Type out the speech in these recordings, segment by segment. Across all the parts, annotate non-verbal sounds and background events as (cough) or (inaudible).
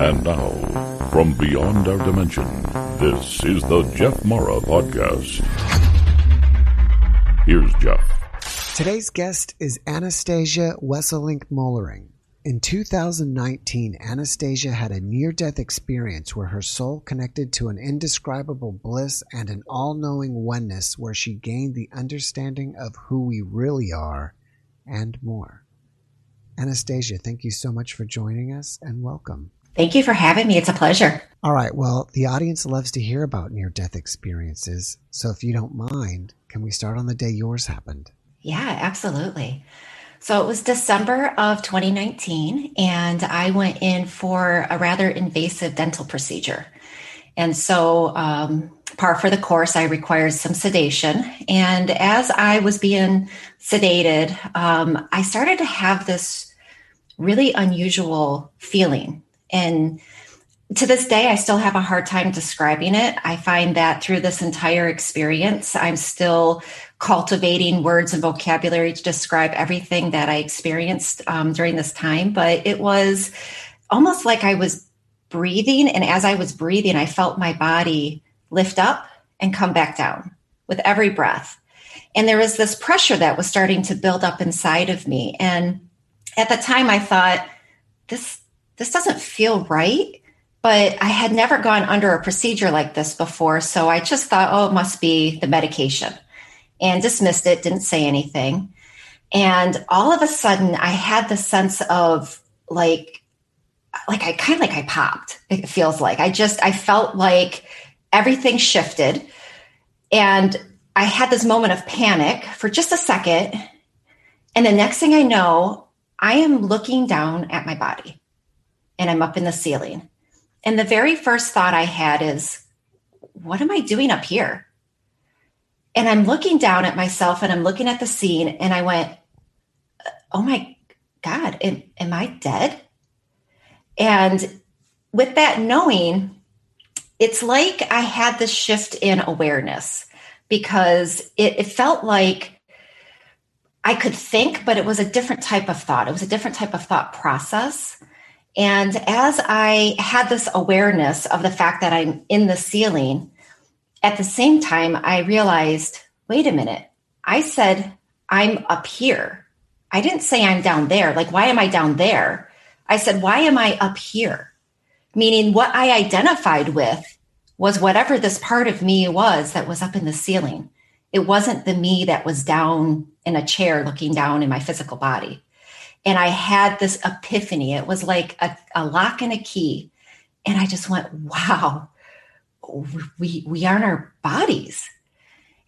And now, from beyond our dimension, this is the Jeff Mara Podcast. Here's Jeff. Today's guest is Anastasia Wesselink Mollering. In 2019, Anastasia had a near death experience where her soul connected to an indescribable bliss and an all knowing oneness where she gained the understanding of who we really are and more. Anastasia, thank you so much for joining us and welcome. Thank you for having me. It's a pleasure. All right. Well, the audience loves to hear about near death experiences. So if you don't mind, can we start on the day yours happened? Yeah, absolutely. So it was December of 2019, and I went in for a rather invasive dental procedure. And so, um, par for the course, I required some sedation. And as I was being sedated, um, I started to have this really unusual feeling. And to this day, I still have a hard time describing it. I find that through this entire experience, I'm still cultivating words and vocabulary to describe everything that I experienced um, during this time. But it was almost like I was breathing. And as I was breathing, I felt my body lift up and come back down with every breath. And there was this pressure that was starting to build up inside of me. And at the time, I thought, this, this doesn't feel right but I had never gone under a procedure like this before. So I just thought, oh, it must be the medication and dismissed it, didn't say anything. And all of a sudden, I had the sense of like, like I kind of like I popped, it feels like. I just, I felt like everything shifted. And I had this moment of panic for just a second. And the next thing I know, I am looking down at my body and I'm up in the ceiling and the very first thought I had is, what am I doing up here? And I'm looking down at myself and I'm looking at the scene and I went, oh my God, am, am I dead? And with that knowing, it's like I had this shift in awareness because it, it, felt like I could think, but it was a different type of thought. It was a different type of thought process. And as I had this awareness of the fact that I'm in the ceiling, at the same time, I realized wait a minute, I said I'm up here. I didn't say I'm down there. Like, why am I down there? I said, why am I up here? Meaning, what I identified with was whatever this part of me was that was up in the ceiling. It wasn't the me that was down in a chair looking down in my physical body. And I had this epiphany. It was like a, a lock and a key. And I just went, wow, we, we aren't our bodies.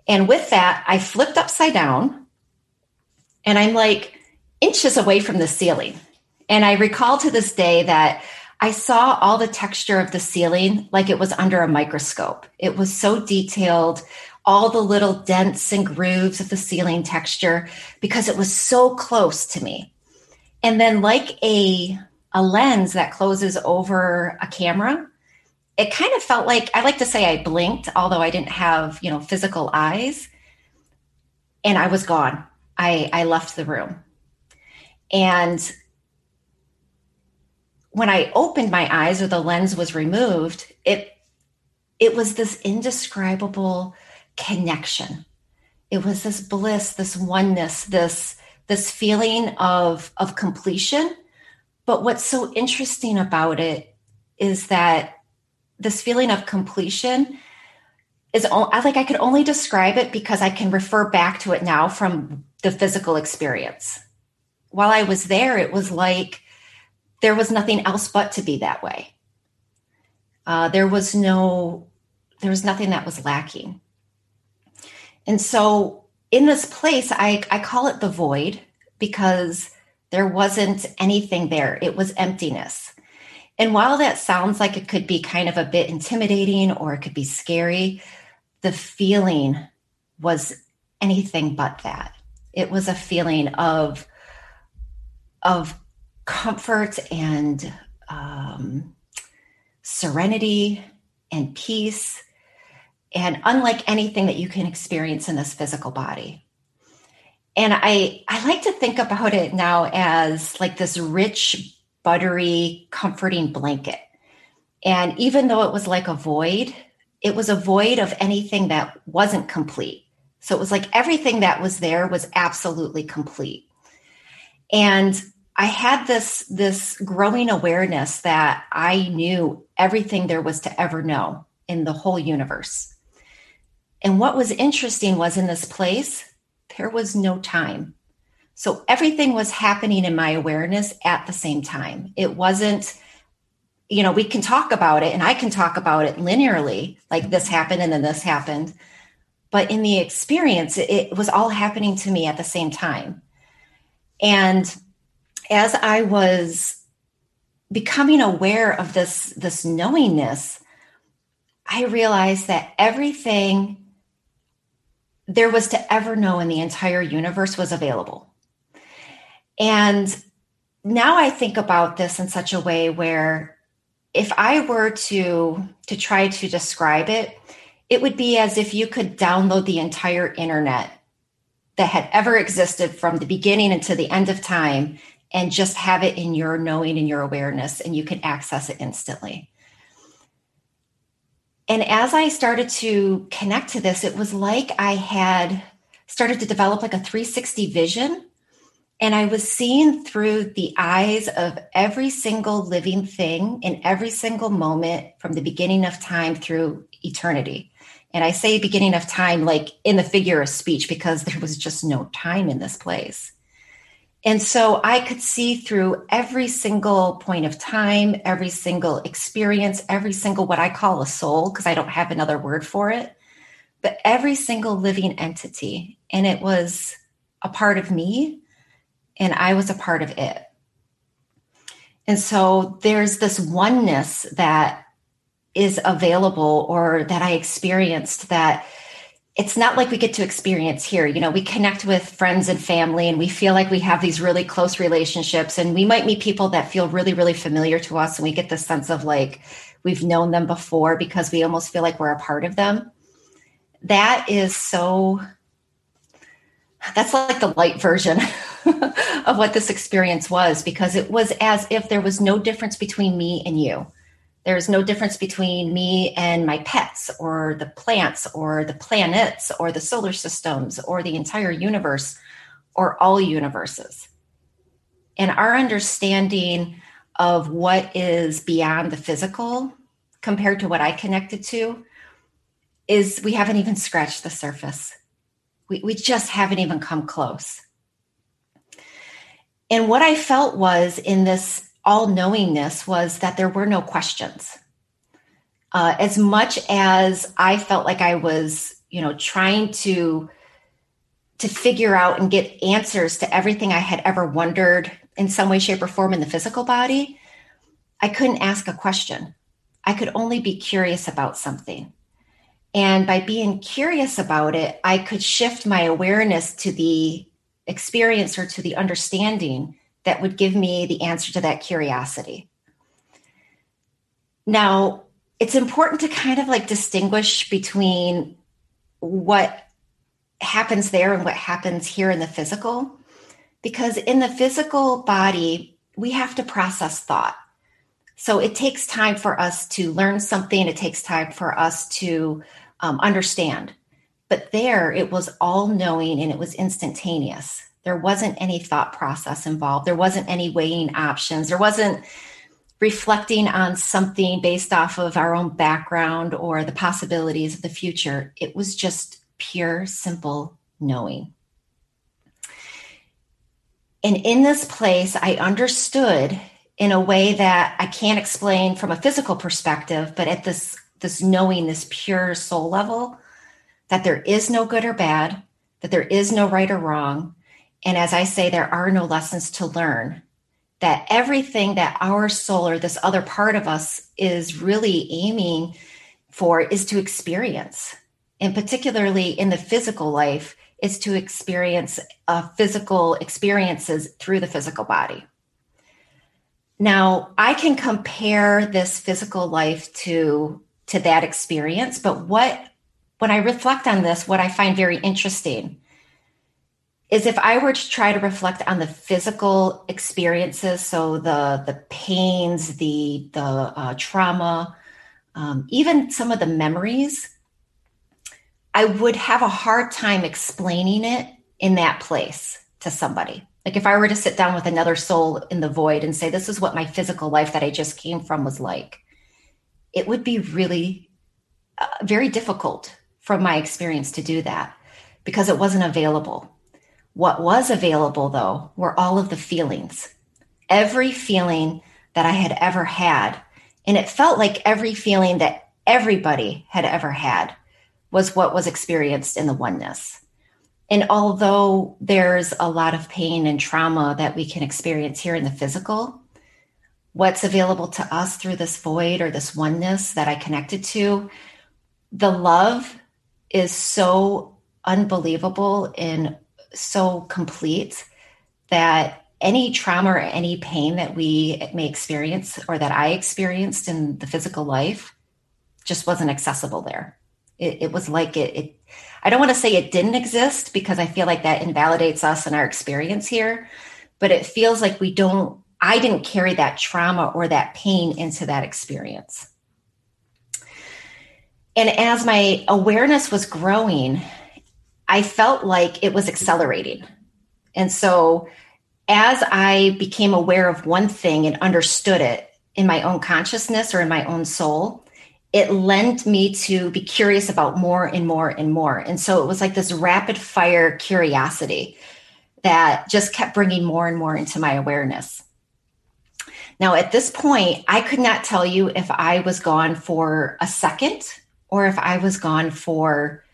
And with that, I flipped upside down and I'm like inches away from the ceiling. And I recall to this day that I saw all the texture of the ceiling like it was under a microscope. It was so detailed, all the little dents and grooves of the ceiling texture, because it was so close to me. And then, like a, a lens that closes over a camera, it kind of felt like I like to say I blinked, although I didn't have, you know, physical eyes. And I was gone. I, I left the room. And when I opened my eyes or the lens was removed, it it was this indescribable connection. It was this bliss, this oneness, this this feeling of of completion but what's so interesting about it is that this feeling of completion is I like I could only describe it because I can refer back to it now from the physical experience. While I was there, it was like there was nothing else but to be that way. Uh, there was no, there was nothing that was lacking. And so in this place, I, I call it the void because there wasn't anything there. It was emptiness. And while that sounds like it could be kind of a bit intimidating or it could be scary, the feeling was anything but that. It was a feeling of, of comfort and um, serenity and peace and unlike anything that you can experience in this physical body and i i like to think about it now as like this rich buttery comforting blanket And even though it was like a void, it was a void of anything that wasn't complete. So it was like everything that was there was absolutely complete. And I had this this growing awareness that I knew everything there was to ever know in the whole universe. And what was interesting was in this place there was no time. So everything was happening in my awareness at the same time. It wasn't you know, we can talk about it and I can talk about it linearly, like this happened and then this happened. But in the experience, it, was all happening to me at the same time. And as I was becoming aware of this, this knowingness, I realized that everything there was to ever know in the entire universe was available. And now I think about this in such a way where if I were to to try to describe it, it would be as if you could download the entire internet that had ever existed from the beginning until the end of time and just have it in your knowing and your awareness and you can access it instantly. And as I started to connect to this, it was like I had started to develop like a 360 vision and I was seeing through the eyes of every single living thing in every single moment from the beginning of time through eternity. And I say beginning of time like in the figure of speech because there was just no time in this place. And so I could see through every single point of time, every single experience, every single what I call a soul, because I don't have another word for it, but every single living entity. And it was a part of me and I was a part of it. And so there's this oneness that is available or that I experienced that it's not like we get to experience here. You know, we connect with friends and family and we feel like we have these really close relationships and we might meet people that feel really, really familiar to us and we get this sense of like we've known them before because we almost feel like we're a part of them. That is so that's like the light version (laughs) of what this experience was because it was as if there was no difference between me and you. There's no difference between me and my pets or the plants or the planets or the solar systems or the entire universe or all universes. And our understanding of what is beyond the physical compared to what I connected to is we haven't even scratched the surface we, we just haven't even come close. And what I felt was in this all knowingness was that there were no questions. Uh, as much as I felt like I was, you know, trying to to figure out and get answers to everything I had ever wondered in some way, shape, or form in the physical body, I couldn't ask a question. I could only be curious about something. And by being curious about it, I could shift my awareness to the experience or to the understanding that would give me the answer to that curiosity. Now, it's important to kind of like distinguish between what happens there and what happens here in the physical. Because in the physical body, we have to process thought. So it takes time for us to learn something, it takes time for us to um, understand. But there, it was all knowing and it was instantaneous. There wasn't any thought process involved. There wasn't any weighing options. There wasn't reflecting on something based off of our own background or the possibilities of the future. It was just pure, simple knowing. And in this place, I understood in a way that I can't explain from a physical perspective, but at this this knowing, this pure soul level, that there is no good or bad, that there is no right or wrong. And as I say, there are no lessons to learn. That everything that our soul or this other part of us is really aiming for is to experience. And particularly in the physical life, is to experience uh, physical experiences through the physical body. Now, I can compare this physical life to to that experience. But what, when I reflect on this, what I find very interesting is if I were to try to reflect on the physical experiences, so the the pains, the the uh, trauma, um, even some of the memories, I would have a hard time explaining it in that place to somebody. Like if I were to sit down with another soul in the void and say, "This is what my physical life that I just came from was like," it would be really uh, very difficult from my experience to do that because it wasn't available what was available, though, were all of the feelings, every feeling that I had ever had. And it felt like every feeling that everybody had ever had was what was experienced in the oneness. And although there's a lot of pain and trauma that we can experience here in the physical, what's available to us through this void or this oneness that I connected to, the love is so unbelievable in so complete that any trauma or any pain that we may experience or that I experienced in the physical life just wasn't accessible there. It, it was like it, it, I don't want to say it didn't exist because I feel like that invalidates us and our experience here, but it feels like we don't, I didn't carry that trauma or that pain into that experience. And as my awareness was growing, I felt like it was accelerating. And so as I became aware of one thing and understood it in my own consciousness or in my own soul, it lent me to be curious about more and more and more. And so it was like this rapid fire curiosity that just kept bringing more and more into my awareness. Now, at this point, I could not tell you if I was gone for a second or if I was gone for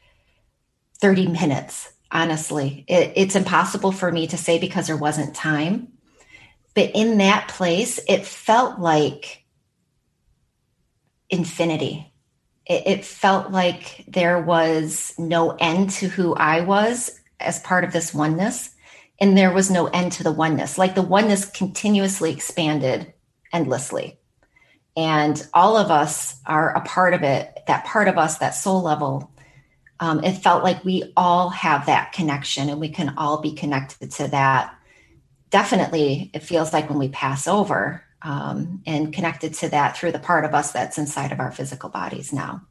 30 minutes, honestly. It, it's impossible for me to say because there wasn't time. But in that place, it felt like infinity. It, it felt like there was no end to who I was as part of this oneness. And there was no end to the oneness. Like the oneness continuously expanded endlessly. And all of us are a part of it, that part of us, that soul level um, it felt like we all have that connection and we can all be connected to that. Definitely, it feels like when we pass over um, and connected to that through the part of us that's inside of our physical bodies now.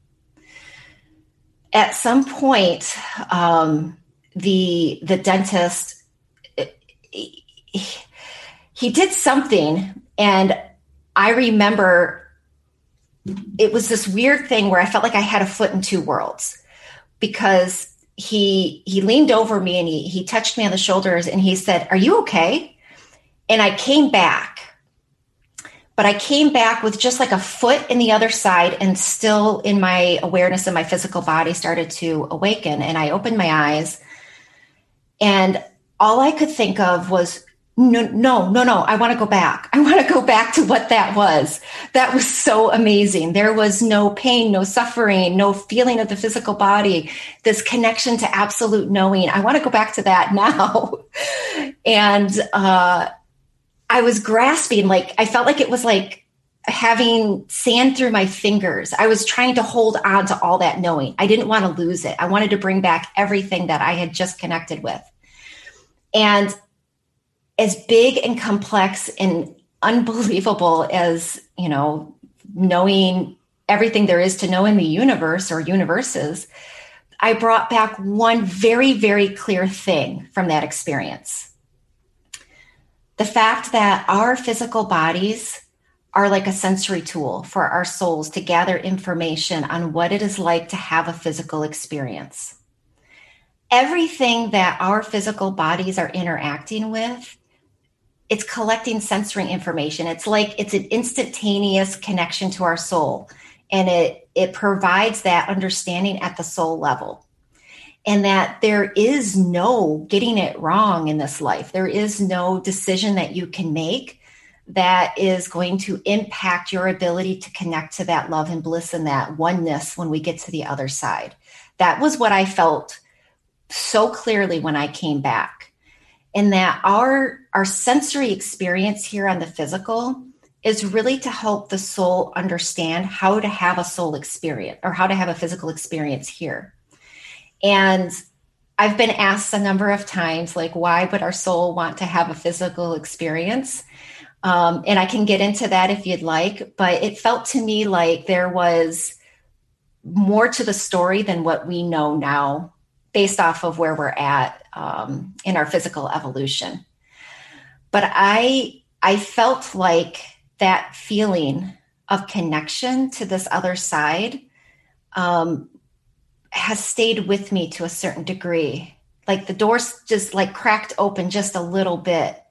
At some point, um, the the dentist he, he did something, and I remember it was this weird thing where I felt like I had a foot in two worlds because he he leaned over me and he he touched me on the shoulders and he said, "Are you okay?" And I came back. But I came back with just like a foot in the other side and still in my awareness and my physical body started to awaken and I opened my eyes and all I could think of was no, no, no, no. I want to go back. I want to go back to what that was. That was so amazing. There was no pain, no suffering, no feeling of the physical body, this connection to absolute knowing. I want to go back to that (laughs) now. and uh, I was grasping, like, I felt like it was like having sand through my fingers. I was trying to hold on to all that knowing. I didn't want to lose it. I wanted to bring back everything that I had just connected with. And as big and complex and unbelievable as you know knowing everything there is to know in the universe or universes i brought back one very very clear thing from that experience. The fact that our physical bodies are like a sensory tool for our souls to gather information on what it is like to have a physical experience. Everything that our physical bodies are interacting with it's collecting sensory information. It's like it's an instantaneous connection to our soul. And it it provides that understanding at the soul level. And that there is no getting it wrong in this life. There is no decision that you can make that is going to impact your ability to connect to that love and bliss and that oneness when we get to the other side. That was what I felt so clearly when I came back in that our our sensory experience here on the physical is really to help the soul understand how to have a soul experience or how to have a physical experience here and I've been asked a number of times, like, why would our soul want to have a physical experience? Um, and I can get into that if you'd like, but it felt to me like there was more to the story than what we know now based off of where we're at um, in our physical evolution. But I, I felt like that feeling of connection to this other side um, has stayed with me to a certain degree. Like the doors just like cracked open just a little bit.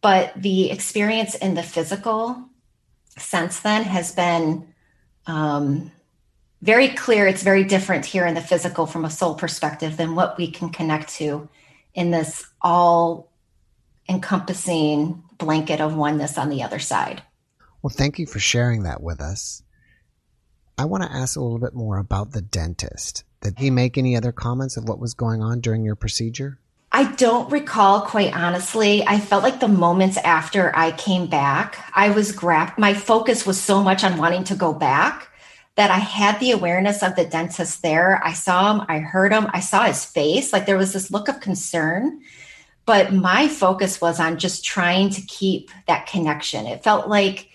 But the experience in the physical since then has been um, very clear. It's very different here in the physical from a soul perspective than what we can connect to in this all encompassing blanket of oneness on the other side. Well, thank you for sharing that with us. I want to ask a little bit more about the dentist. Did he make any other comments of what was going on during your procedure? I don't recall quite honestly. I felt like the moments after I came back, I was grabbed. My focus was so much on wanting to go back that I had the awareness of the dentist there. I saw him, I heard him, I saw his face. Like there was this look of concern. But my focus was on just trying to keep that connection. It felt like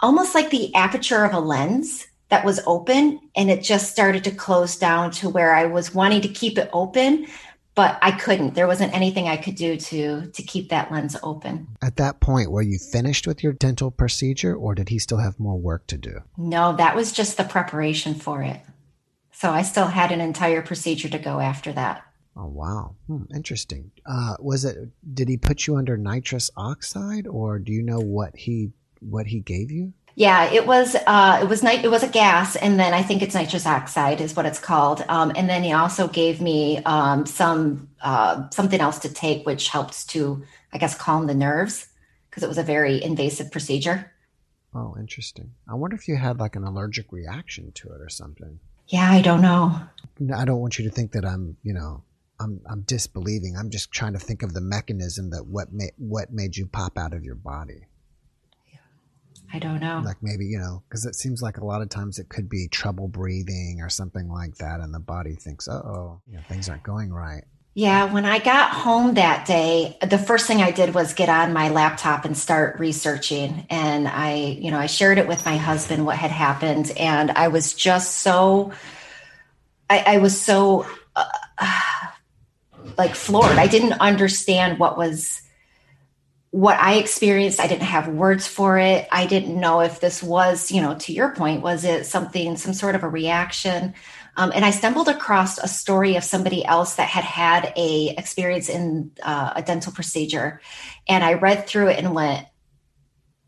almost like the aperture of a lens that was open and it just started to close down to where I was wanting to keep it open but I couldn't there wasn't anything I could do to to keep that lens open. At that point were you finished with your dental procedure or did he still have more work to do? No, that was just the preparation for it. So I still had an entire procedure to go after that. Oh wow, hmm, interesting. Uh, was it? Did he put you under nitrous oxide, or do you know what he what he gave you? Yeah, it was uh, it was night it was a gas, and then I think it's nitrous oxide is what it's called. Um, and then he also gave me um, some uh, something else to take, which helps to I guess calm the nerves because it was a very invasive procedure. Oh, interesting. I wonder if you had like an allergic reaction to it or something. Yeah, I don't know. I don't want you to think that I'm, you know, I'm I'm disbelieving. I'm just trying to think of the mechanism that what made what made you pop out of your body. I don't know. Like maybe, you know, because it seems like a lot of times it could be trouble breathing or something like that. And the body thinks, oh, you know, things aren't going right. Yeah, when I got home that day, the first thing I did was get on my laptop and start researching. And I, you know, I shared it with my husband what had happened. And I was just so, I, I was so uh, (sighs) like floored. I didn't understand what was what I experienced, I didn't have words for it. I didn't know if this was, you know, to your point, was it something, some sort of a reaction? Um, and I stumbled across a story of somebody else that had had a experience in uh, a dental procedure, and I read through it and went,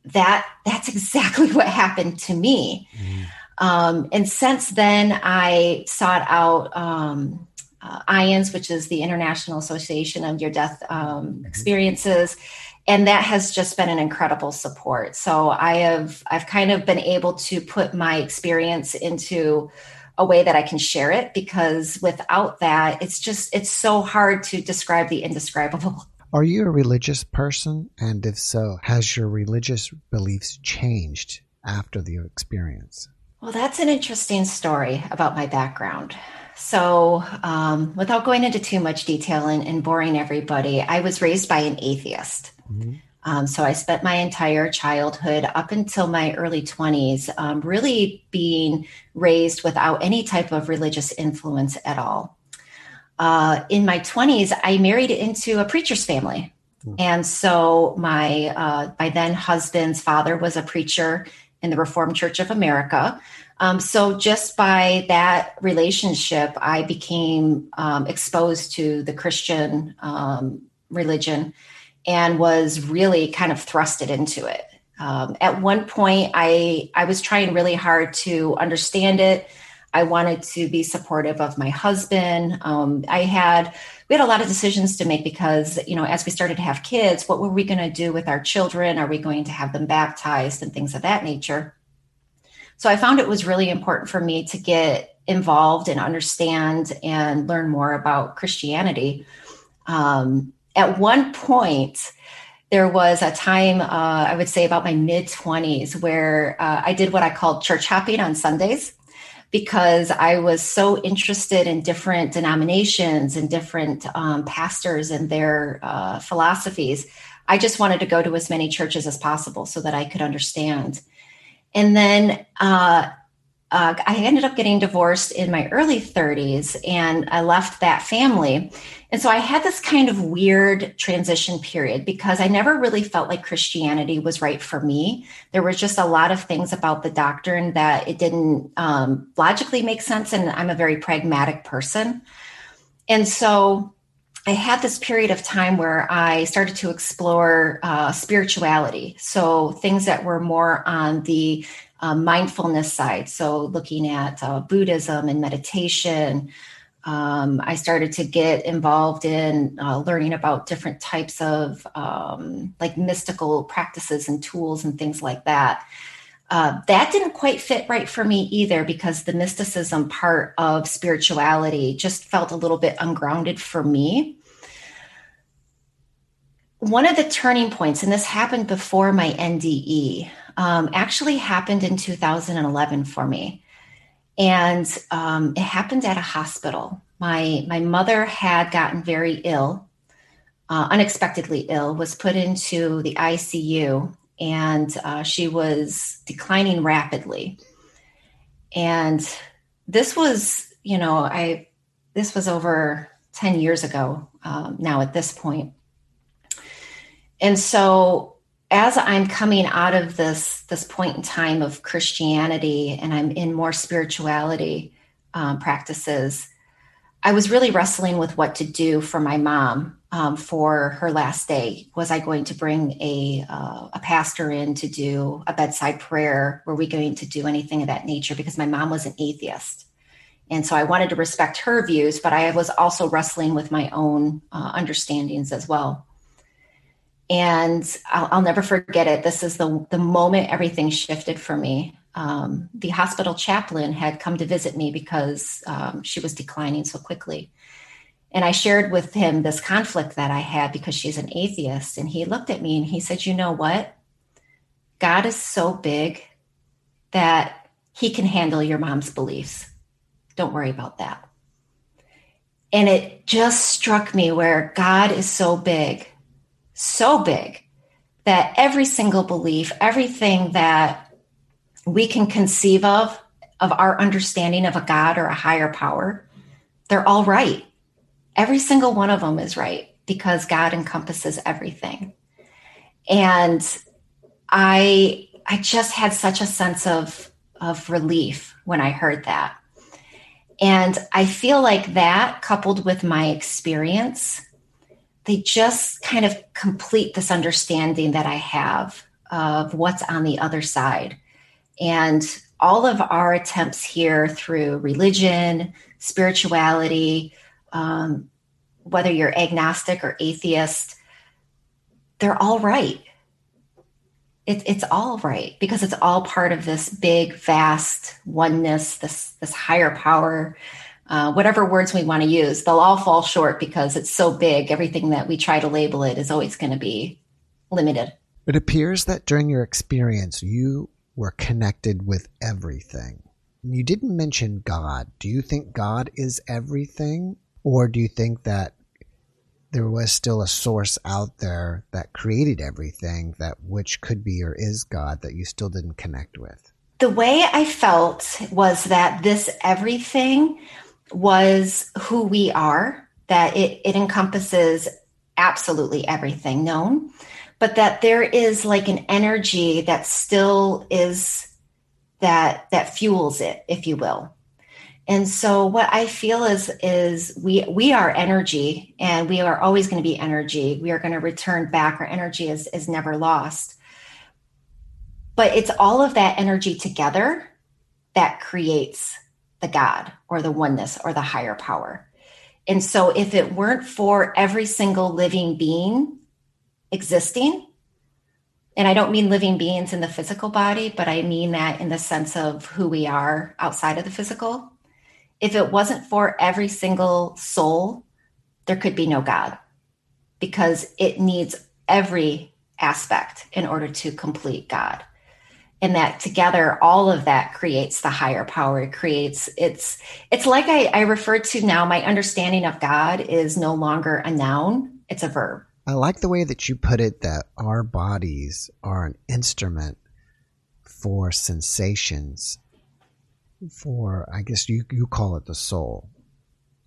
"That that's (laughs) exactly what happened to me." Mm. Um, and since then, I sought out um, uh, IANDS, which is the International Association of Near Death um, mm-hmm. Experiences and that has just been an incredible support. So i have i've kind of been able to put my experience into a way that i can share it because without that it's just it's so hard to describe the indescribable. (laughs) Are you a religious person? And if so has your religious beliefs changed after the experience? Well that's an interesting story about my background so, um, without going into too much detail and, and, boring everybody, I was raised by an atheist. Mm-hmm. Um, so I spent my entire childhood up until my early 20s um, really being raised without any type of religious influence at all. Uh, in my 20s, I married into a preacher's family. Mm-hmm. And so my uh, my then husband's father was a preacher in the Reformed Church of America. Um, so just by that relationship, I became um, exposed to the Christian um, religion and was really kind of thrusted into it. Um, at one point, I I was trying really hard to understand it. I wanted to be supportive of my husband. Um, I had we had a lot of decisions to make because you know as we started to have kids, what were we going to do with our children? Are we going to have them baptized and things of that nature? So I found it was really important for me to get involved and understand and learn more about Christianity. Um, at one point, there was a time, uh, I would say about my mid 20s, where uh, I did what I called church hopping on Sundays because I was so interested in different denominations and different um, pastors and their uh, philosophies. I just wanted to go to as many churches as possible so that I could understand. And then uh, uh, I ended up getting divorced in my early 30s and I left that family. And so I had this kind of weird transition period because I never really felt like Christianity was right for me. There were just a lot of things about the doctrine that it didn't um, logically make sense. And I'm a very pragmatic person. And so I had this period of time where I started to explore uh, spirituality. So things that were more on the uh, mindfulness side. So, looking at uh, Buddhism and meditation. Um, I started to get involved in uh, learning about different types of um, like mystical practices and tools and things like that. Uh, that didn't quite fit right for me either because the mysticism part of spirituality just felt a little bit ungrounded for me. One of the turning points, and this happened before my NDE, um, actually happened in 2011 for me. And um, it happened at a hospital. My, my mother had gotten very ill, uh, unexpectedly ill, was put into the ICU, and uh, she was declining rapidly. And this was, you know, I, this was over 10 years ago um, now at this point. And so as I'm coming out of this this point in time of Christianity and I'm in more spirituality um, practices, I was really wrestling with what to do for my mom um, for her last day. Was I going to bring a uh, a pastor in to do a bedside prayer? Were we going to do anything of that nature? Because my mom was an atheist, and so I wanted to respect her views, but I was also wrestling with my own uh, understandings as well and I'll, I'll, never forget it. This is the the moment everything shifted for me. Um, the hospital chaplain had come to visit me because um, she was declining so quickly, and I shared with him this conflict that I had because she's an atheist. And he looked at me and he said, "You know what? God is so big that He can handle your mom's beliefs. Don't worry about that." And it just struck me where God is so big so big that every single belief, everything that we can conceive of, of our understanding of a God or a higher power, they're all right. Every single one of them is right because God encompasses everything. And I I just had such a sense of of relief when I heard that. And I feel like that coupled with my experience they just kind of complete this understanding that I have of what's on the other side. And all of our attempts here through religion, spirituality, um, whether you're agnostic or atheist, they're all right. It, it's all right because it's all part of this big, vast oneness, this this higher power uh, whatever words we want to use, they'll all fall short because it's so big. Everything that we try to label it is always going to be limited. It appears that during your experience, you were connected with everything. You didn't mention God. Do you think God is everything? Or do you think that there was still a source out there that created everything that which could be or is God that you still didn't connect with? The way I felt was that this everything was who we are, that it, it encompasses absolutely everything known, but that there is like an energy that still is that that fuels it, if you will. And so what I feel is is we we are energy and we are always going to be energy. We are going to return back. Our energy is is never lost. But it's all of that energy together that creates the God or the oneness or the higher power. And so, if it weren't for every single living being existing, and I don't mean living beings in the physical body, but I mean that in the sense of who we are outside of the physical. If it wasn't for every single soul, there could be no God because it needs every aspect in order to complete God. and that together all of that creates the higher power. It creates it's it's like I, I refer to now my understanding of god is no longer a noun it's a verb. I like the way that you put it that our bodies are an instrument for sensations for i guess you, you call it the soul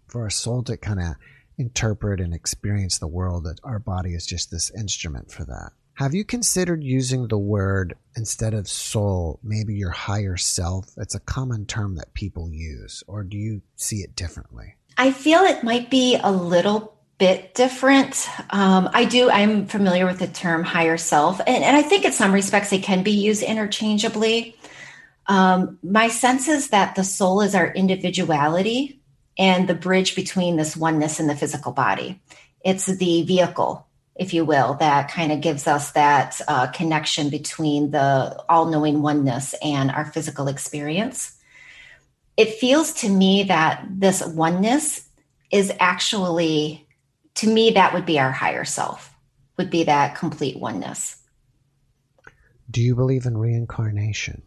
for our soul to kind of interpret and experience the world that our body is just this instrument for that have you considered using the word instead of soul, maybe your higher self? It's a common term that people use, or do you see it differently? I feel it might be a little bit different. Um, I do, I'm familiar with the term higher self, and, and I think in some respects it can be used interchangeably. Um, my sense is that the soul is our individuality and the bridge between this oneness and the physical body. It's the vehicle if you will, that kind of gives us that uh, connection between the all knowing oneness and our physical experience. It feels to me that this oneness is actually, to me, that would be our higher self, would be that complete oneness. Do you believe in reincarnation?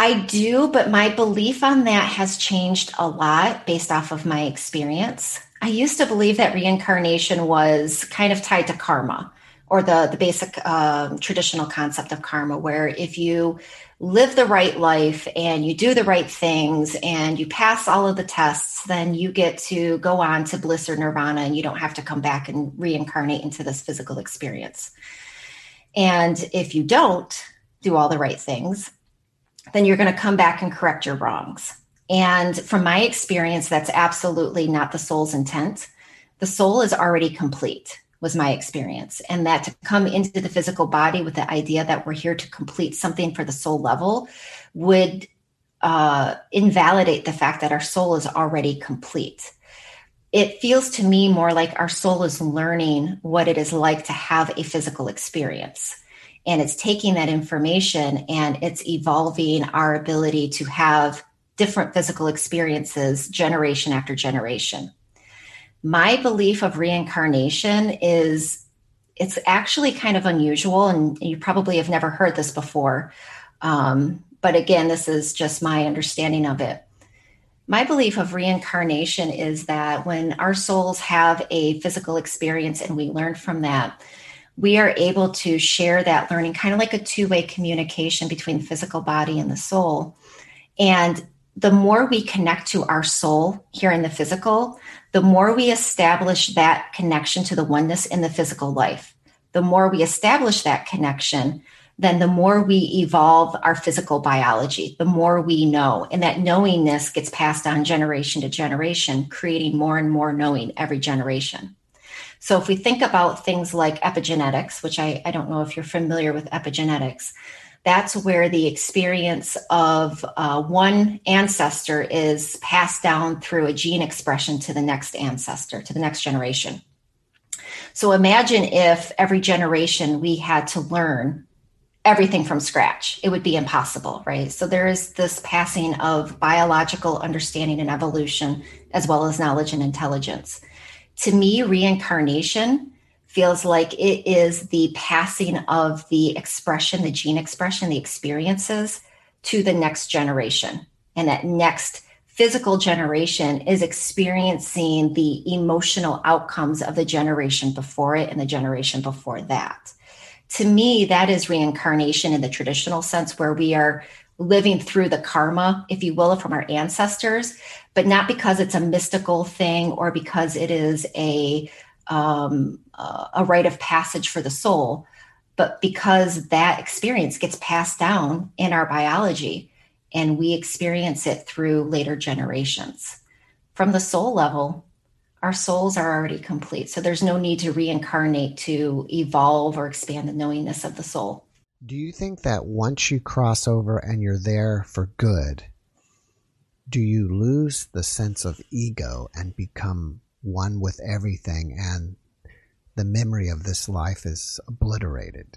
I do, but my belief on that has changed a lot based off of my experience. I used to believe that reincarnation was kind of tied to karma or the, the basic uh, traditional concept of karma, where if you live the right life and you do the right things and you pass all of the tests, then you get to go on to bliss or nirvana and you don't have to come back and reincarnate into this physical experience. And if you don't do all the right things, then you're going to come back and correct your wrongs. And from my experience, that's absolutely not the soul's intent. The soul is already complete, was my experience. And that to come into the physical body with the idea that we're here to complete something for the soul level would uh, invalidate the fact that our soul is already complete. It feels to me more like our soul is learning what it is like to have a physical experience and it's taking that information and it's evolving our ability to have different physical experiences generation after generation. My belief of reincarnation is it's actually kind of unusual, and you probably have never heard this before. Um, but again, this is just my understanding of it. My belief of reincarnation is that when our souls have a physical experience and we learn from that, we are able to share that learning kind of like a two way communication between the physical body and the soul. And the more we connect to our soul here in the physical, the more we establish that connection to the oneness in the physical life. The more we establish that connection, then the more we evolve our physical biology, the more we know. And that knowingness gets passed on generation to generation, creating more and more knowing every generation. So if we think about things like epigenetics, which I, I don't know if you're familiar with epigenetics, that's where the experience of uh, one ancestor is passed down through a gene expression to the next ancestor, to the next generation. So imagine if every generation we had to learn everything from scratch. It would be impossible, right? So there is this passing of biological understanding and evolution, as well as knowledge and intelligence. To me, reincarnation feels like it is the passing of the expression, the gene expression, the experiences to the next generation. And that next physical generation is experiencing the emotional outcomes of the generation before it and the generation before that. To me, that is reincarnation in the traditional sense, where we are living through the karma, if you will, from our ancestors, but not because it's a mystical thing or because it is a um, uh, a rite of passage for the soul, but because that experience gets passed down in our biology and we experience it through later generations. From the soul level, our souls are already complete. So there's no need to reincarnate to evolve or expand the knowingness of the soul. Do you think that once you cross over and you're there for good, do you lose the sense of ego and become one with everything and the memory of this life is obliterated?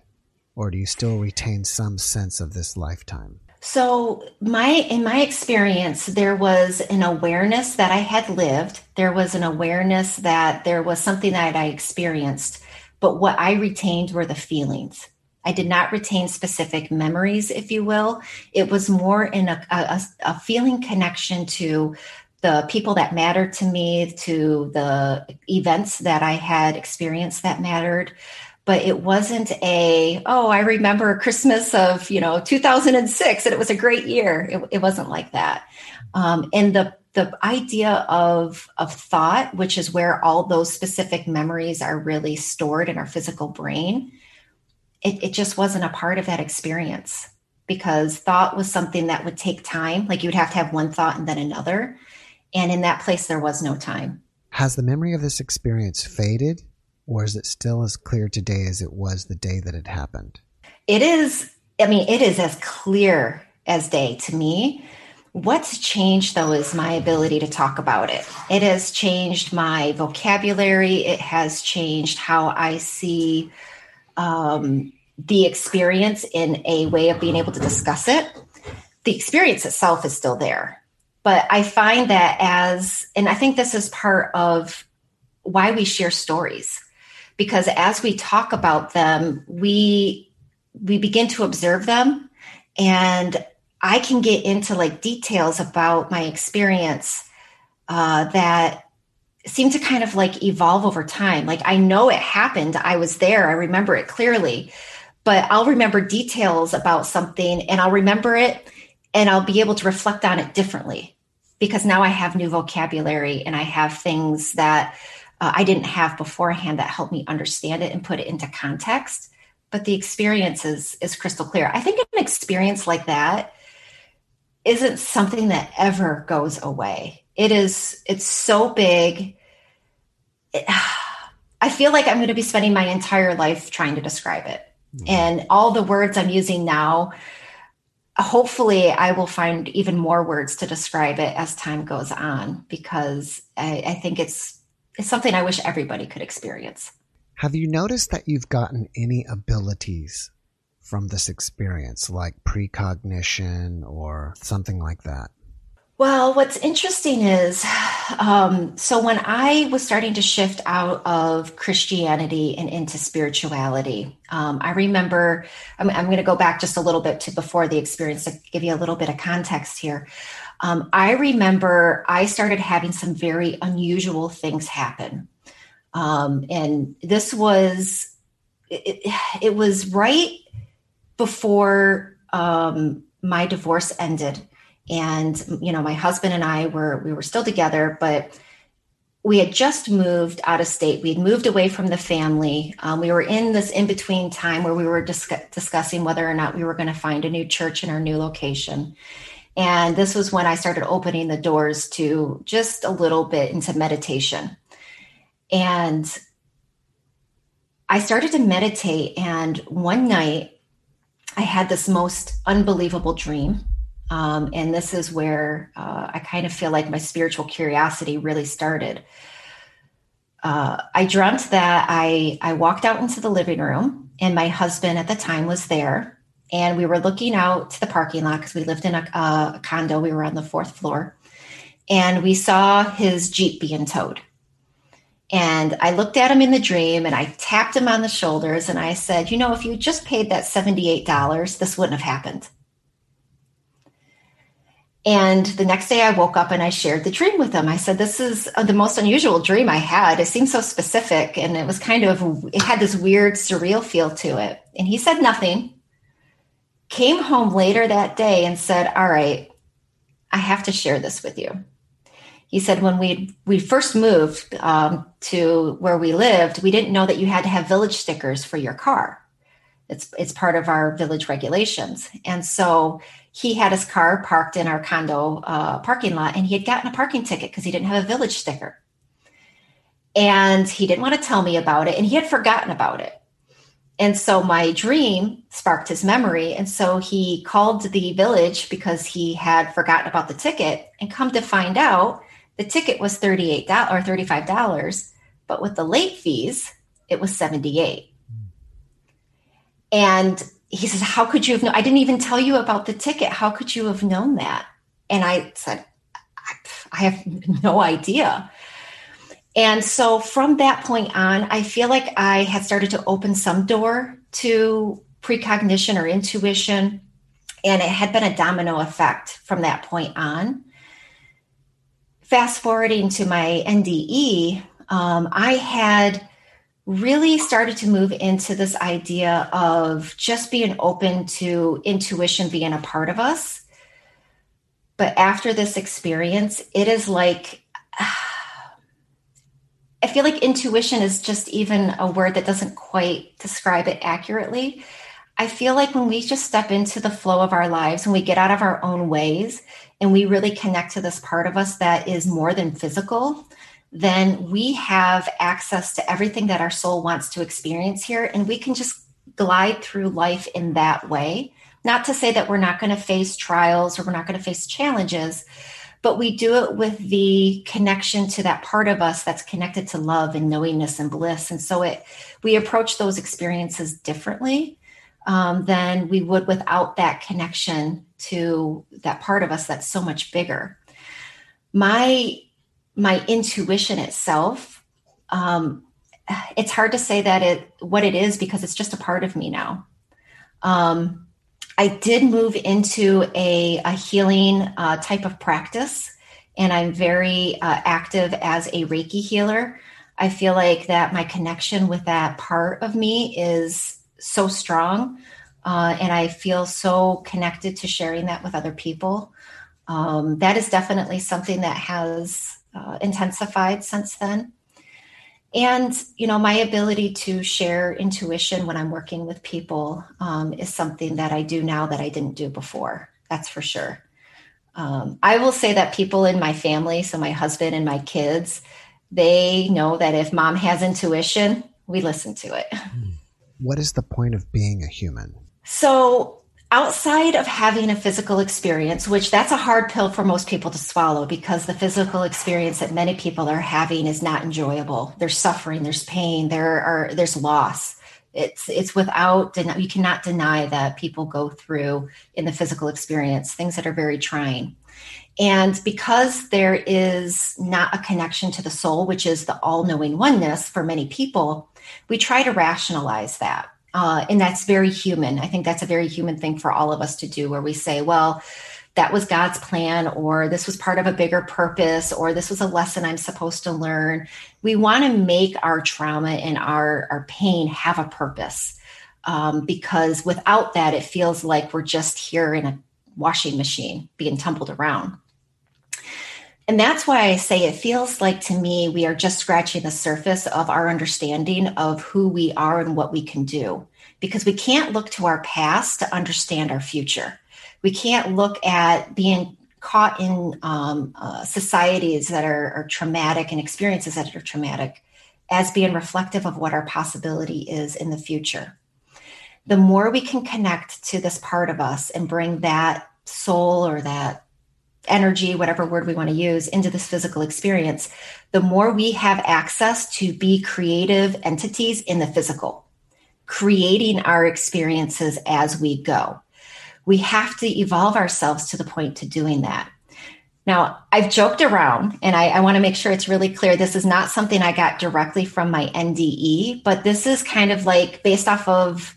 Or do you still retain some sense of this lifetime? So, my in my experience, there was an awareness that I had lived. There was an awareness that there was something that I experienced, but what I retained were the feelings. I did not retain specific memories, if you will. It was more in a, a, a feeling connection to the people that mattered to me, to the events that I had experienced that mattered. But it wasn't a, oh, I remember Christmas of, you know, 2006 and it was a great year. It, it wasn't like that. Um, and the the idea of of thought, which is where all those specific memories are really stored in our physical brain, it, it just wasn't a part of that experience because thought was something that would take time. Like you would have to have one thought and then another. And in that place, there was no time. Has the memory of this experience faded, or is it still as clear today as it was the day that it happened? It is, I mean, it is as clear as day to me. What's changed though is my ability to talk about it. It has changed my vocabulary. It has changed how I see um, the experience in a way of being able to discuss it. The experience itself is still there. But I find that as, and I think this is part of why we share stories, because as we talk about them, we we begin to observe them and i can get into like details about my experience uh, that seem to kind of like evolve over time like i know it happened i was there i remember it clearly but i'll remember details about something and i'll remember it and i'll be able to reflect on it differently because now I have new vocabulary and I have things that uh, I didn't have beforehand that help me understand it and put it into context. But the experience is, is crystal clear. I think an experience like that isn't something that ever goes away. It is, it's so big. It, I feel like I'm going to be spending my entire life trying to describe it. Mm-hmm. And all the words I'm using now hopefully I will find even more words to describe it as time goes on because I, I, think it's it's something I wish everybody could experience. Have you noticed that you've gotten any abilities from this experience, like precognition or something like that? Well, what's interesting is um, so when I was starting to shift out of Christianity and into spirituality, um, I remember, I'm, I'm going to go back just a little bit to before the experience to give you a little bit of context here. Um, I remember I started having some very unusual things happen. Um, and this was, it, it was right before um, my divorce ended and you know my husband and i were we were still together but we had just moved out of state. We had moved away from the family. Um, we were in this in between time where we were dis- discussing whether or not we were going to find a new church in our new location. And this was when i started opening the doors to just a little bit into meditation. And i started to meditate and one night i had this most unbelievable dream um, and this is where uh, I kind of feel like my spiritual curiosity really started. Uh, I dreamt that I, I walked out into the living room and my husband at the time was there. And we were looking out to the parking lot because we lived in a, a condo. We were on the fourth floor. And we saw his Jeep being towed. And I looked at him in the dream and I tapped him on the shoulders and I said, You know, if you just paid that $78, this wouldn't have happened. And the next day I woke up and I shared the dream with him. I said, This is uh, the most unusual dream I had. It seemed so specific and it was kind of, it had this weird, surreal feel to it. And he said nothing, came home later that day and said, All right, I have to share this with you. He said, When we, we first moved um, to where we lived, we didn't know that you had to have village stickers for your car. It's, it's part of our village regulations. And so he had his car parked in our condo uh, parking lot and he had gotten a parking ticket because he didn't have a village sticker. And he didn't want to tell me about it and he had forgotten about it. And so my dream sparked his memory. And so he called the village because he had forgotten about the ticket and come to find out the ticket was $38 or $35, but with the late fees, it was 78. And he says, How could you have known? I didn't even tell you about the ticket. How could you have known that? And I said, I have no idea. And so from that point on, I feel like I had started to open some door to precognition or intuition. And it had been a domino effect from that point on. Fast forwarding to my NDE, um, I had really started to move into this idea of just being open to intuition being a part of us. But after this experience, it is like, (sighs) I feel like intuition is just even a word that doesn't quite describe it accurately. I feel like when we just step into the flow of our lives, when we get out of our own ways and we really connect to this part of us that is more than physical, then we have access to everything that our soul wants to experience here. And we can just glide through life in that way. Not to say that we're not going to face trials or we're not going to face challenges, but we do it with the connection to that part of us that's connected to love and knowingness and bliss. And so it we approach those experiences differently um, than we would without that connection to that part of us that's so much bigger. My my intuition itself, um, it's hard to say that it what it is because it's just a part of me now. Um, I did move into a, a healing uh, type of practice, and I'm very uh, active as a Reiki healer. I feel like that my connection with that part of me is so strong, uh, and I feel so connected to sharing that with other people. Um, that is definitely something that has uh, intensified since then. And you know my ability to share intuition when i'm working with people um, is something that i do now that i didn't do before that's for sure. Um, i will say that people in my family so my husband and my kids they know that if mom has intuition we listen to it. What is the point of being a human? So outside of having a physical experience, which that's a hard pill for most people to swallow because the physical experience that many people are having is not enjoyable. There's suffering, there's pain, there are there's loss. It's it's without you cannot deny that people go through in the physical experience things that are very trying. And because there is not a connection to the soul, which is the all knowing oneness for many people, we try to rationalize that uh, and that's very human. I think that's a very human thing for all of us to do, where we say, well, that was God's plan, or this was part of a bigger purpose, or this was a lesson I'm supposed to learn. We want to make our trauma and our, our pain have a purpose. Um, because without that, it feels like we're just here in a washing machine being tumbled around. And that's why I say it feels like to me we are just scratching the surface of our understanding of who we are and what we can do. Because we can't look to our past to understand our future. We can't look at being caught in um, uh, societies that are, are traumatic and experiences that are traumatic as being reflective of what our possibility is in the future. The more we can connect to this part of us and bring that soul or that energy, whatever word we want to use, into this physical experience, the more we have access to be creative entities in the physical, creating our experiences as we go. We have to evolve ourselves to the point to doing that. Now, I've joked around and I, I want to make sure it's really clear. This is not something I got directly from my NDE, but this is kind of like based off of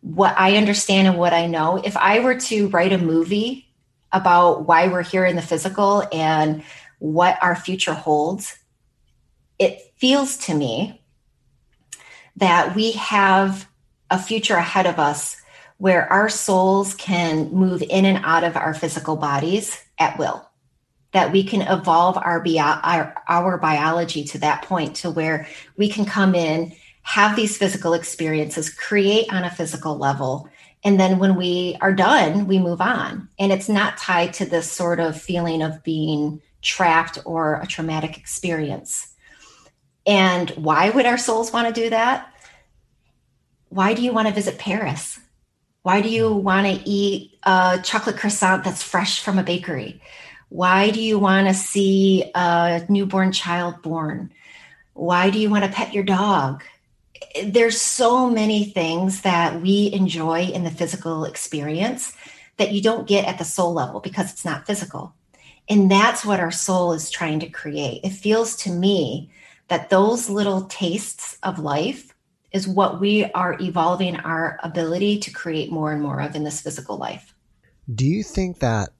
what I understand and what I know. If I were to write a movie about why we're here in the physical and what our future holds, it feels to me that we have a future ahead of us where our souls can move in and out of our physical bodies at will that we can evolve our, bio- our, our biology to that point to where we can come in have these physical experiences create on a physical level and then when we are done, we move on. And it's not tied to this sort of feeling of being trapped or a traumatic experience. And why would our souls want to do that? Why do you want to visit Paris? Why do you want to eat a chocolate croissant that's fresh from a bakery? Why do you want to see a newborn child born? Why do you want to pet your dog? There's so many things that we enjoy in the physical experience that you don't get at the soul level because it's not physical. And that's what our soul is trying to create. It feels to me that those little tastes of life is what we are evolving our ability to create more and more of in this physical life. Do you think that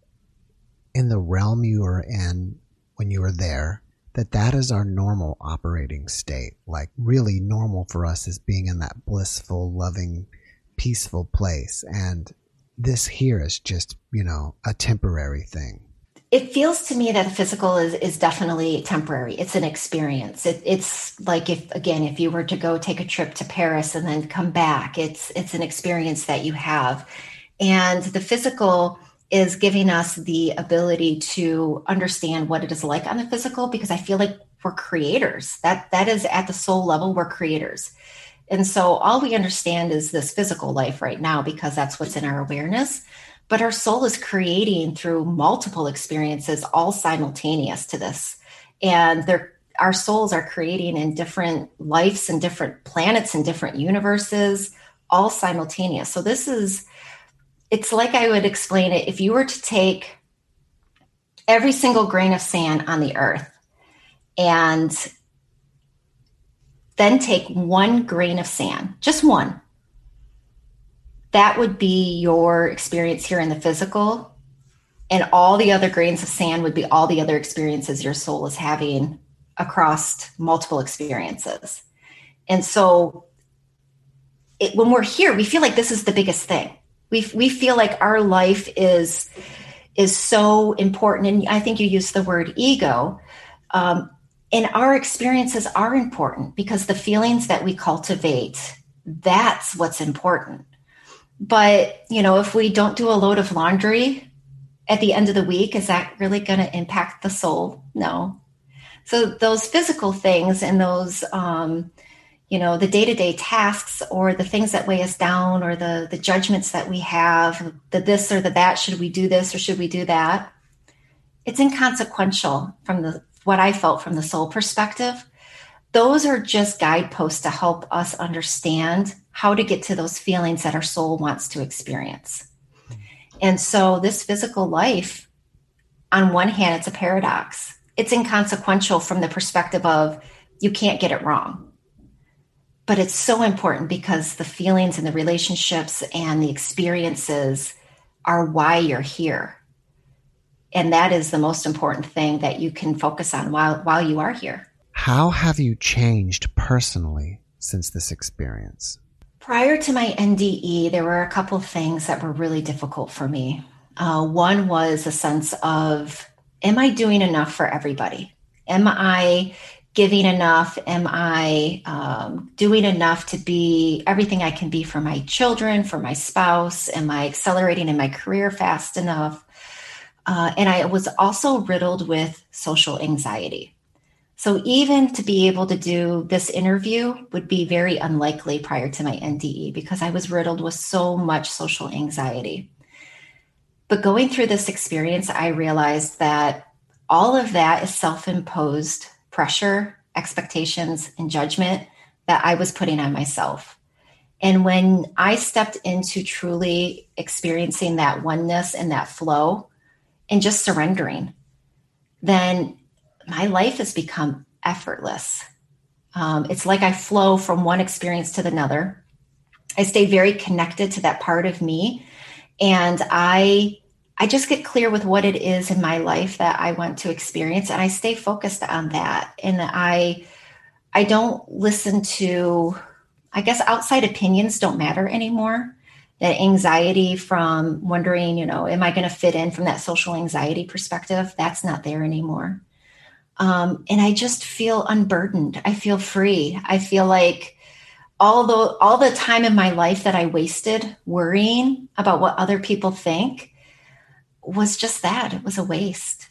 in the realm you were in when you were there, that that is our normal operating state? Like really normal for us is being in that blissful, loving, peaceful place. And this here is just, you know, a temporary thing it feels to me that the physical is is definitely temporary. It's an experience. It, it's like if again, if you were to go take a trip to Paris and then come back, it's it's an experience that you have, and the physical is giving us the ability to understand what it is like on the physical because I feel like we're creators. That that is at the soul level, we're creators. And so all we understand is this physical life right now because that's what's in our awareness but our soul is creating through multiple experiences all simultaneous to this and they're our souls are creating in different lives and different planets and different universes all simultaneous so this is it's like i would explain it if you were to take every single grain of sand on the earth and then take one grain of sand just one that would be your experience here in the physical. And all the other grains of sand would be all the other experiences your soul is having across multiple experiences. And so it, when we're here, we feel like this is the biggest thing. We, we feel like our life is is so important. And I think you used the word ego. Um, and our experiences are important because the feelings that we cultivate, that's what's important. But, you know, if we don't do a load of laundry at the end of the week, is that really going to impact the soul? No. So those physical things and those, um, you know, the day to day tasks or the things that weigh us down or the, the judgments that we have, the this or the that, should we do this or should we do that? It's inconsequential from the what I felt from the soul perspective. Those are just guideposts to help us understand how to get to those feelings that our soul wants to experience. And so, this physical life, on one hand, it's a paradox. It's inconsequential from the perspective of you can't get it wrong. But it's so important because the feelings and the relationships and the experiences are why you're here. And that is the most important thing that you can focus on while, while you are here. How have you changed personally since this experience? Prior to my NDE, there were a couple of things that were really difficult for me. Uh, one was a sense of, am I doing enough for everybody? Am I giving enough? Am I um, doing enough to be everything I can be for my children, for my spouse? Am I accelerating in my career fast enough? Uh, and I was also riddled with social anxiety. So even to be able to do this interview would be very unlikely prior to my NDE because I was riddled with so much social anxiety. But going through this experience, I realized that all of that is self imposed pressure, expectations, and judgment that I was putting on myself. And when I stepped into truly experiencing that oneness and that flow and just surrendering, then my life has become effortless. Um, it's like I flow from one experience to another. I stay very connected to that part of me, and I I just get clear with what it is in my life that I want to experience, and I stay focused on that. And I I don't listen to I guess outside opinions don't matter anymore. That anxiety from wondering, you know, am I going to fit in from that social anxiety perspective? That's not there anymore. Um, and I just feel unburdened. I feel free. I feel like all the all the time in my life that I wasted worrying about what other people think was just that. It was a waste.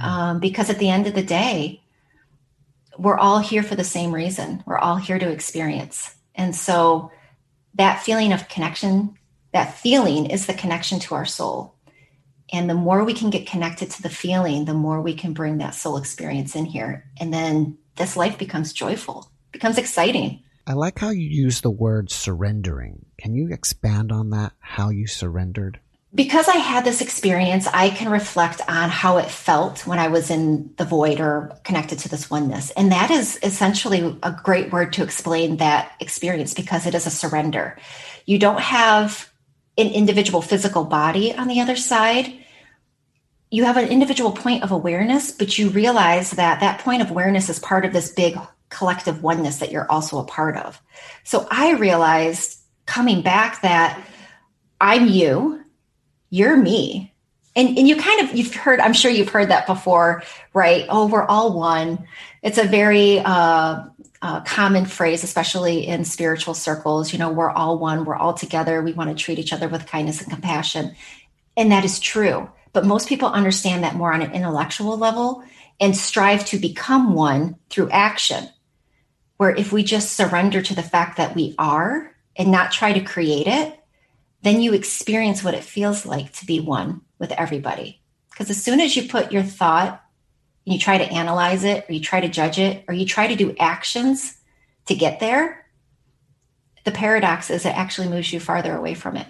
Hmm. Um, because at the end of the day, we're all here for the same reason. We're all here to experience. And so that feeling of connection, that feeling is the connection to our soul. And the more we can get connected to the feeling, the more we can bring that soul experience in here. And then this life becomes joyful, becomes exciting. I like how you use the word surrendering. Can you expand on that? How you surrendered? Because I had this experience, I can reflect on how it felt when I was in the void or connected to this oneness. And that is essentially a great word to explain that experience because it is a surrender. You don't have an individual physical body on the other side. You have an individual point of awareness, but you realize that that point of awareness is part of this big collective oneness that you're also a part of. So I realized coming back that I'm you you're me. And, and you kind of you've heard i'm sure you've heard that before right? Oh we're all one. It's a very uh, uh, common phrase especially in spiritual circles you know we're all one we're all together we want to treat each other with kindness and compassion. And that is true. But most people understand that more on an intellectual level and strive to become one through action. Where if we just surrender to the fact that we are and not try to create it then you experience what it feels like to be one with everybody. Because as soon as you put your thought and you try to analyze it, or you try to judge it, or you try to do actions to get there, the paradox is it actually moves you farther away from it.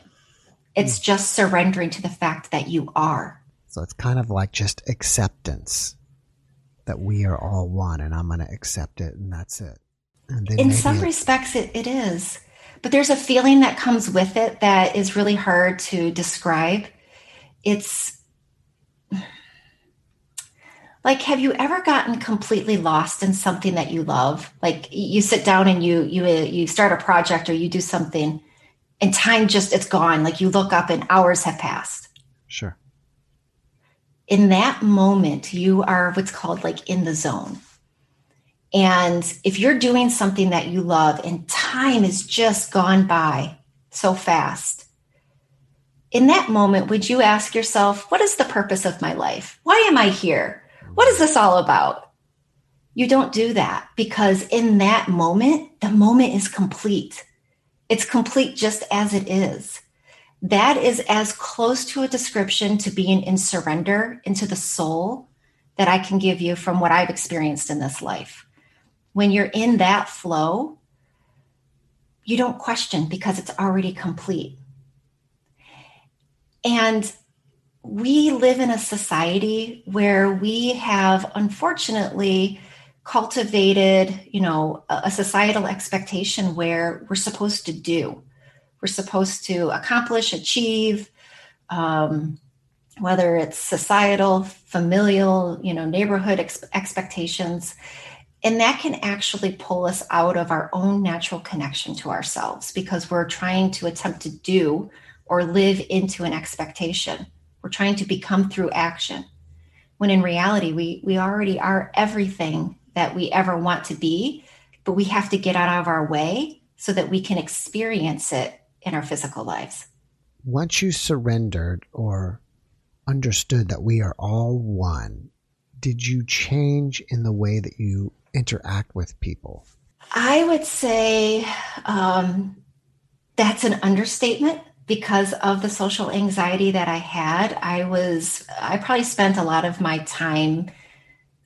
It's mm. just surrendering to the fact that you are. So it's kind of like just acceptance that we are all one and I'm going to accept it and that's it. And In some respects, it, it is but there's a feeling that comes with it that is really hard to describe. It's like have you ever gotten completely lost in something that you love? Like you sit down and you you you start a project or you do something and time just it's gone. Like you look up and hours have passed. Sure. In that moment, you are what's called like in the zone. And if you're doing something that you love and time has just gone by so fast, in that moment, would you ask yourself, what is the purpose of my life? Why am I here? What is this all about? You don't do that because in that moment, the moment is complete. It's complete just as it is. That is as close to a description to being in surrender into the soul that I can give you from what I've experienced in this life when you're in that flow, you don't question because it's already complete. And we live in a society where we have unfortunately cultivated, you know, a, societal expectation where we're supposed to do, we're supposed to accomplish, achieve, um, whether it's societal, familial, you know, neighborhood ex- expectations. And that can actually pull us out of our own natural connection to ourselves because we're trying to attempt to do or live into an expectation. We're trying to become through action. When in reality, we, we already are everything that we ever want to be, but we have to get out of our way so that we can experience it in our physical lives. Once you surrendered or understood that we are all one, did you change in the way that you interact with people? I would say um, that's an understatement because of the social anxiety that I had. I was, I probably spent a lot of my time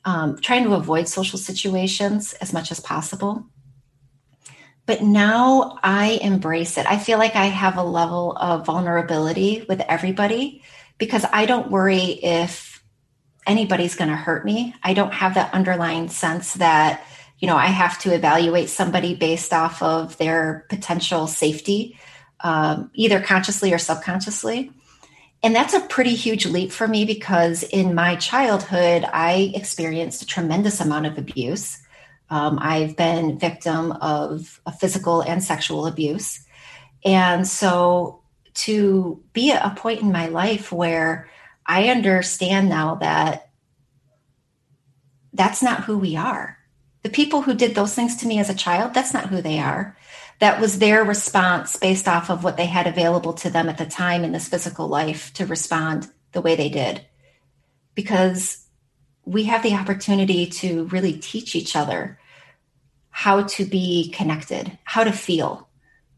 um, trying to avoid social situations as much as possible. But now I embrace it. I feel like I have a level of vulnerability with everybody because I don't worry if anybody's going to hurt me. I don't have that underlying sense that, you know, I have to evaluate somebody based off of their potential safety, um, either consciously or subconsciously. And that's a pretty huge leap for me because in my childhood, I experienced a tremendous amount of abuse. Um, I've been victim of physical and sexual abuse. And so to be at a point in my life where I understand now that that's not who we are. The people who did those things to me as a child, that's not who they are. That was their response based off of what they had available to them at the time in this physical life to respond the way they did. Because we have the opportunity to really teach each other how to be connected, how to feel.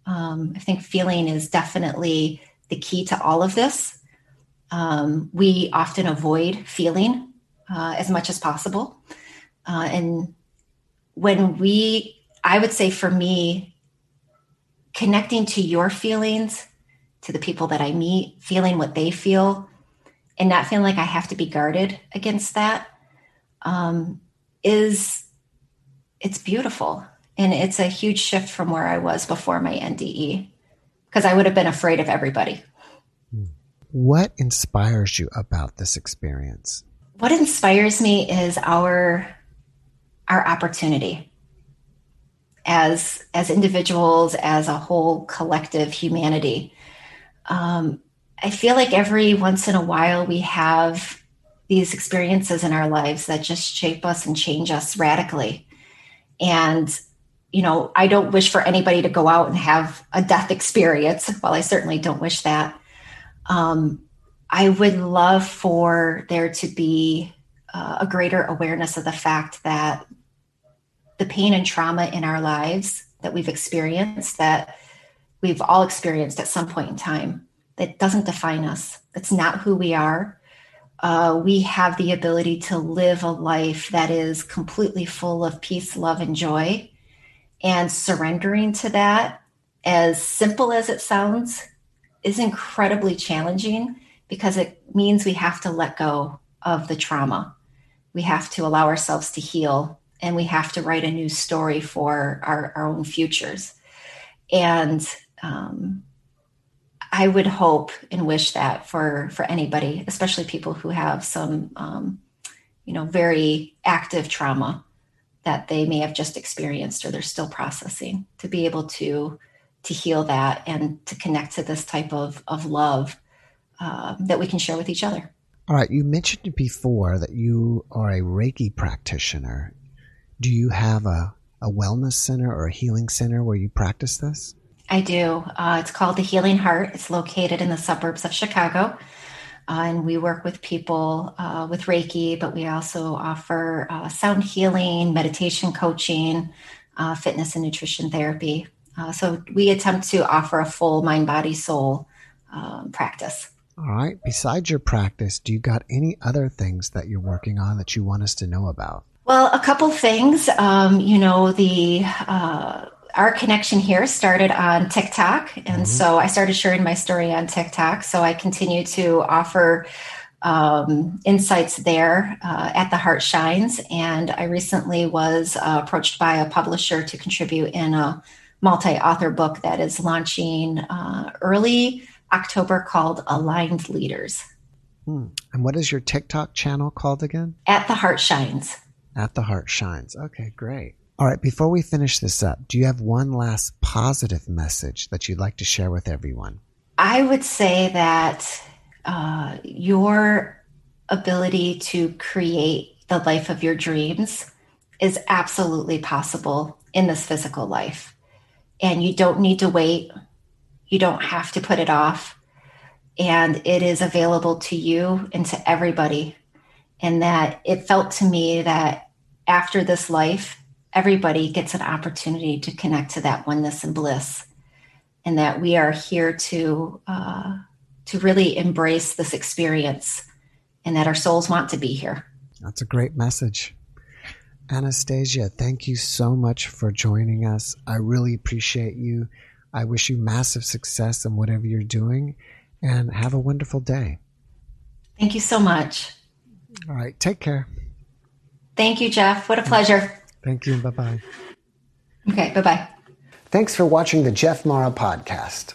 Um, I think feeling is definitely the key to all of this. Um, we often avoid feeling uh, as much as possible. Uh, and when we, I would say for me, connecting to your feelings to the people that I meet, feeling what they feel, and not feeling like I have to be guarded against that, um, is it's beautiful. And it's a huge shift from where I was before my NDE because I would have been afraid of everybody. What inspires you about this experience? What inspires me is our our opportunity as as individuals, as a whole collective humanity. Um, I feel like every once in a while we have these experiences in our lives that just shape us and change us radically. And you know, I don't wish for anybody to go out and have a death experience. Well, I certainly don't wish that. Um, I would love for there to be uh, a greater awareness of the fact that the pain and trauma in our lives that we've experienced, that we've all experienced at some point in time, that doesn't define us. It's not who we are. Uh, we have the ability to live a life that is completely full of peace, love, and joy. And surrendering to that, as simple as it sounds, is incredibly challenging because it means we have to let go of the trauma. We have to allow ourselves to heal and we have to write a new story for our, our own futures. And um, I would hope and wish that for for anybody, especially people who have some, um, you know, very active trauma that they may have just experienced or they're still processing, to be able to to heal that and to connect to this type of of love uh, that we can share with each other. All right, you mentioned before that you are a Reiki practitioner. Do you have a, a wellness center or a healing center where you practice this? I do. Uh, it's called the Healing Heart. It's located in the suburbs of Chicago. Uh, and we work with people uh, with Reiki, but we also offer uh, sound healing, meditation coaching, uh, fitness and nutrition therapy. Uh, so we attempt to offer a full mind, body, soul um, practice. All right. Besides your practice, do you got any other things that you're working on that you want us to know about? Well, a couple things. Um, you know, the uh, our connection here started on TikTok, and mm-hmm. so I started sharing my story on TikTok. So I continue to offer um, insights there uh, at the Heart Shines, and I recently was uh, approached by a publisher to contribute in a multi-author book that is launching uh, early October called Aligned Leaders. Hmm. And what is your TikTok channel called again? At the Heart Shines. At the Heart Shines. Okay, great. All right, before we finish this up, do you have one last positive message that you'd like to share with everyone? I would say that uh, your ability to create the life of your dreams is absolutely possible in this physical life. And you don't need to wait you don't have to put it off. And it is available to you and to everybody. And that it felt to me that after this life, everybody gets an opportunity to connect to that oneness and bliss. And that we are here to, uh, to really embrace this experience and that our souls want to be here. That's a great message. Anastasia, thank you so much for joining us. I really appreciate you. I wish you massive success in whatever you're doing and have a wonderful day. Thank you so much. All right. Take care. Thank you, Jeff. What a pleasure. Thank you. Bye bye. Okay. Bye bye. Thanks for watching the Jeff Mara podcast.